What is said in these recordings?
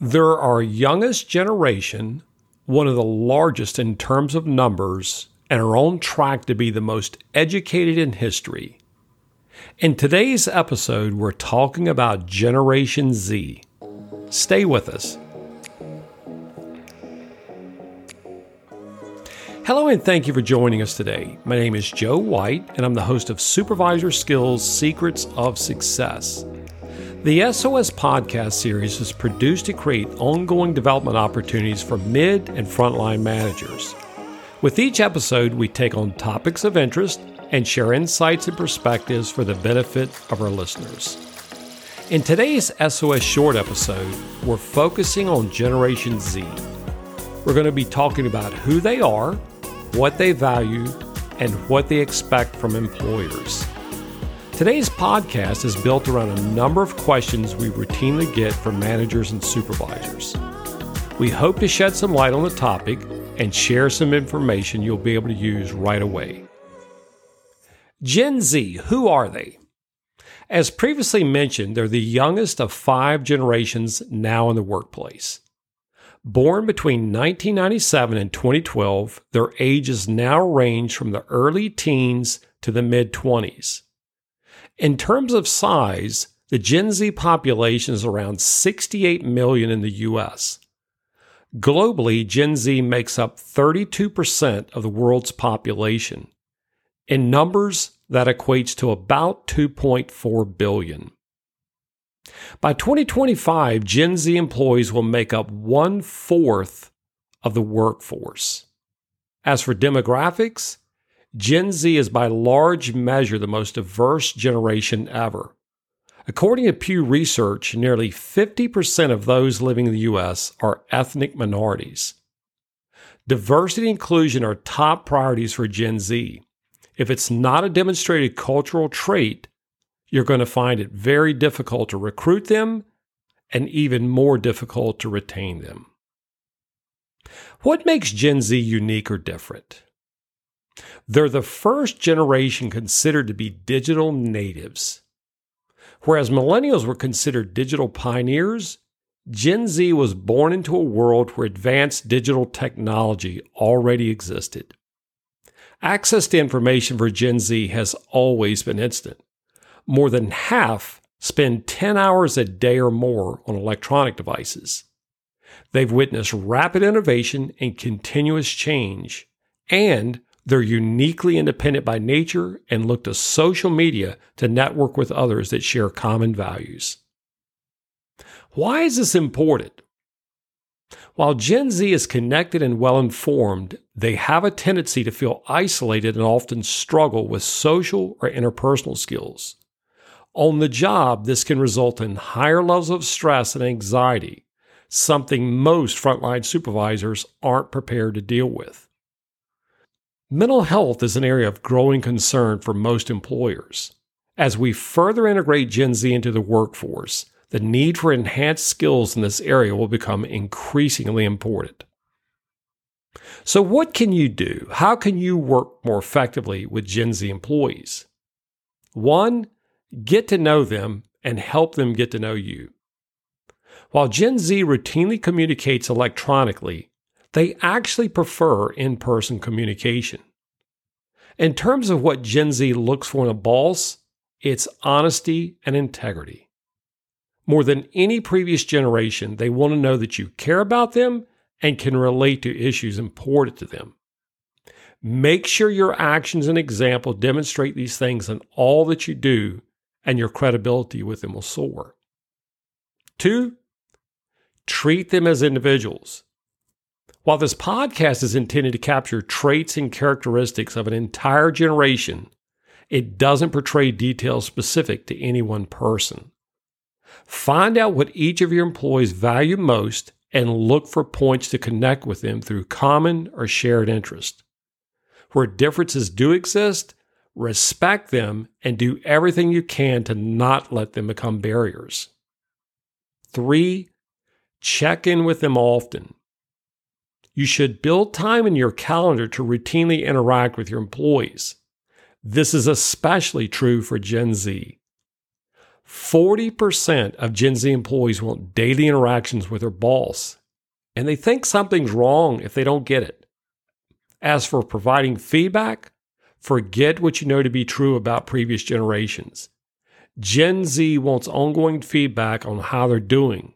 They're our youngest generation, one of the largest in terms of numbers, and are on track to be the most educated in history. In today's episode, we're talking about Generation Z. Stay with us. Hello, and thank you for joining us today. My name is Joe White, and I'm the host of Supervisor Skills Secrets of Success. The SOS podcast series is produced to create ongoing development opportunities for mid and frontline managers. With each episode, we take on topics of interest and share insights and perspectives for the benefit of our listeners. In today's SOS short episode, we're focusing on Generation Z. We're going to be talking about who they are, what they value, and what they expect from employers. Today's podcast is built around a number of questions we routinely get from managers and supervisors. We hope to shed some light on the topic and share some information you'll be able to use right away. Gen Z, who are they? As previously mentioned, they're the youngest of five generations now in the workplace. Born between 1997 and 2012, their ages now range from the early teens to the mid 20s. In terms of size, the Gen Z population is around 68 million in the US. Globally, Gen Z makes up 32% of the world's population. In numbers, that equates to about 2.4 billion. By 2025, Gen Z employees will make up one fourth of the workforce. As for demographics, Gen Z is by large measure the most diverse generation ever. According to Pew Research, nearly 50% of those living in the U.S. are ethnic minorities. Diversity and inclusion are top priorities for Gen Z. If it's not a demonstrated cultural trait, you're going to find it very difficult to recruit them and even more difficult to retain them. What makes Gen Z unique or different? They're the first generation considered to be digital natives. Whereas millennials were considered digital pioneers, Gen Z was born into a world where advanced digital technology already existed. Access to information for Gen Z has always been instant. More than half spend 10 hours a day or more on electronic devices. They've witnessed rapid innovation and continuous change, and they're uniquely independent by nature and look to social media to network with others that share common values. Why is this important? While Gen Z is connected and well informed, they have a tendency to feel isolated and often struggle with social or interpersonal skills. On the job, this can result in higher levels of stress and anxiety, something most frontline supervisors aren't prepared to deal with. Mental health is an area of growing concern for most employers. As we further integrate Gen Z into the workforce, the need for enhanced skills in this area will become increasingly important. So, what can you do? How can you work more effectively with Gen Z employees? One, get to know them and help them get to know you. While Gen Z routinely communicates electronically, they actually prefer in person communication. In terms of what Gen Z looks for in a boss, it's honesty and integrity. More than any previous generation, they want to know that you care about them and can relate to issues important to them. Make sure your actions and example demonstrate these things in all that you do, and your credibility with them will soar. Two, treat them as individuals. While this podcast is intended to capture traits and characteristics of an entire generation, it doesn't portray details specific to any one person. Find out what each of your employees value most and look for points to connect with them through common or shared interest. Where differences do exist, respect them and do everything you can to not let them become barriers. Three, check in with them often. You should build time in your calendar to routinely interact with your employees. This is especially true for Gen Z. 40% of Gen Z employees want daily interactions with their boss, and they think something's wrong if they don't get it. As for providing feedback, forget what you know to be true about previous generations. Gen Z wants ongoing feedback on how they're doing,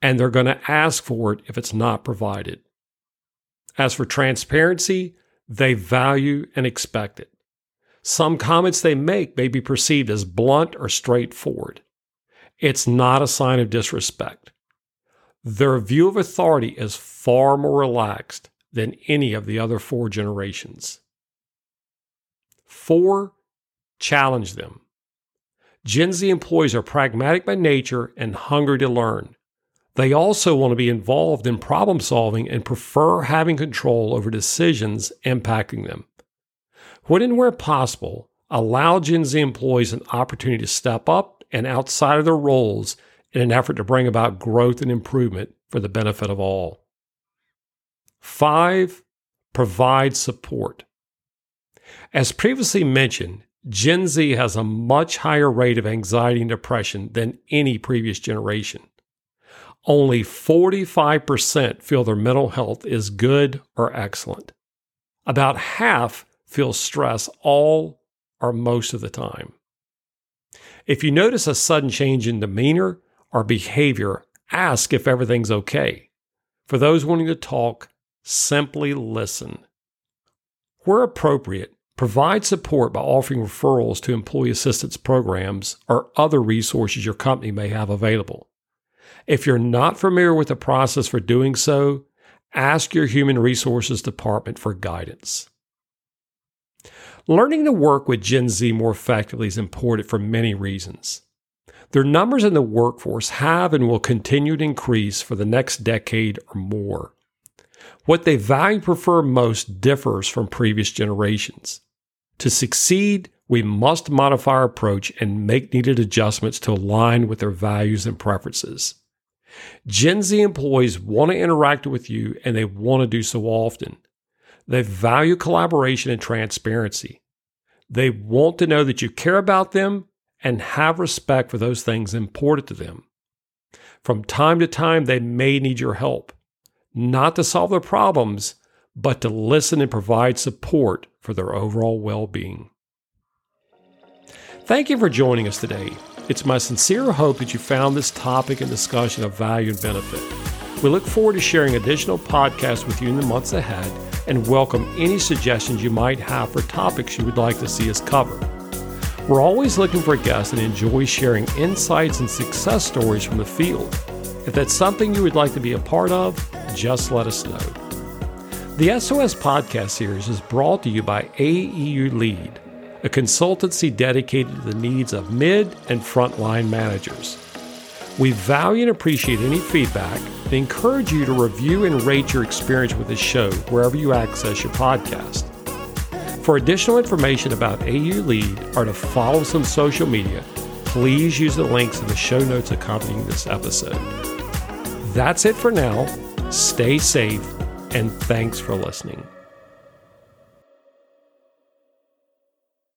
and they're going to ask for it if it's not provided. As for transparency, they value and expect it. Some comments they make may be perceived as blunt or straightforward. It's not a sign of disrespect. Their view of authority is far more relaxed than any of the other four generations. Four, challenge them. Gen Z employees are pragmatic by nature and hungry to learn. They also want to be involved in problem solving and prefer having control over decisions impacting them. When and where possible, allow Gen Z employees an opportunity to step up and outside of their roles in an effort to bring about growth and improvement for the benefit of all. Five, provide support. As previously mentioned, Gen Z has a much higher rate of anxiety and depression than any previous generation only 45% feel their mental health is good or excellent. About half feel stress all or most of the time. If you notice a sudden change in demeanor or behavior, ask if everything's okay. For those wanting to talk, simply listen. Where appropriate, provide support by offering referrals to employee assistance programs or other resources your company may have available. If you're not familiar with the process for doing so, ask your human resources department for guidance. Learning to work with Gen Z more effectively is important for many reasons. Their numbers in the workforce have and will continue to increase for the next decade or more. What they value and prefer most differs from previous generations. To succeed, we must modify our approach and make needed adjustments to align with their values and preferences. Gen Z employees want to interact with you and they want to do so often. They value collaboration and transparency. They want to know that you care about them and have respect for those things important to them. From time to time, they may need your help, not to solve their problems, but to listen and provide support for their overall well being. Thank you for joining us today. It's my sincere hope that you found this topic and discussion of value and benefit. We look forward to sharing additional podcasts with you in the months ahead and welcome any suggestions you might have for topics you would like to see us cover. We're always looking for guests and enjoy sharing insights and success stories from the field. If that's something you would like to be a part of, just let us know. The SOS podcast series is brought to you by AEU Lead a consultancy dedicated to the needs of mid and frontline managers. We value and appreciate any feedback and encourage you to review and rate your experience with this show wherever you access your podcast. For additional information about AU Lead or to follow us on social media, please use the links in the show notes accompanying this episode. That's it for now. Stay safe and thanks for listening.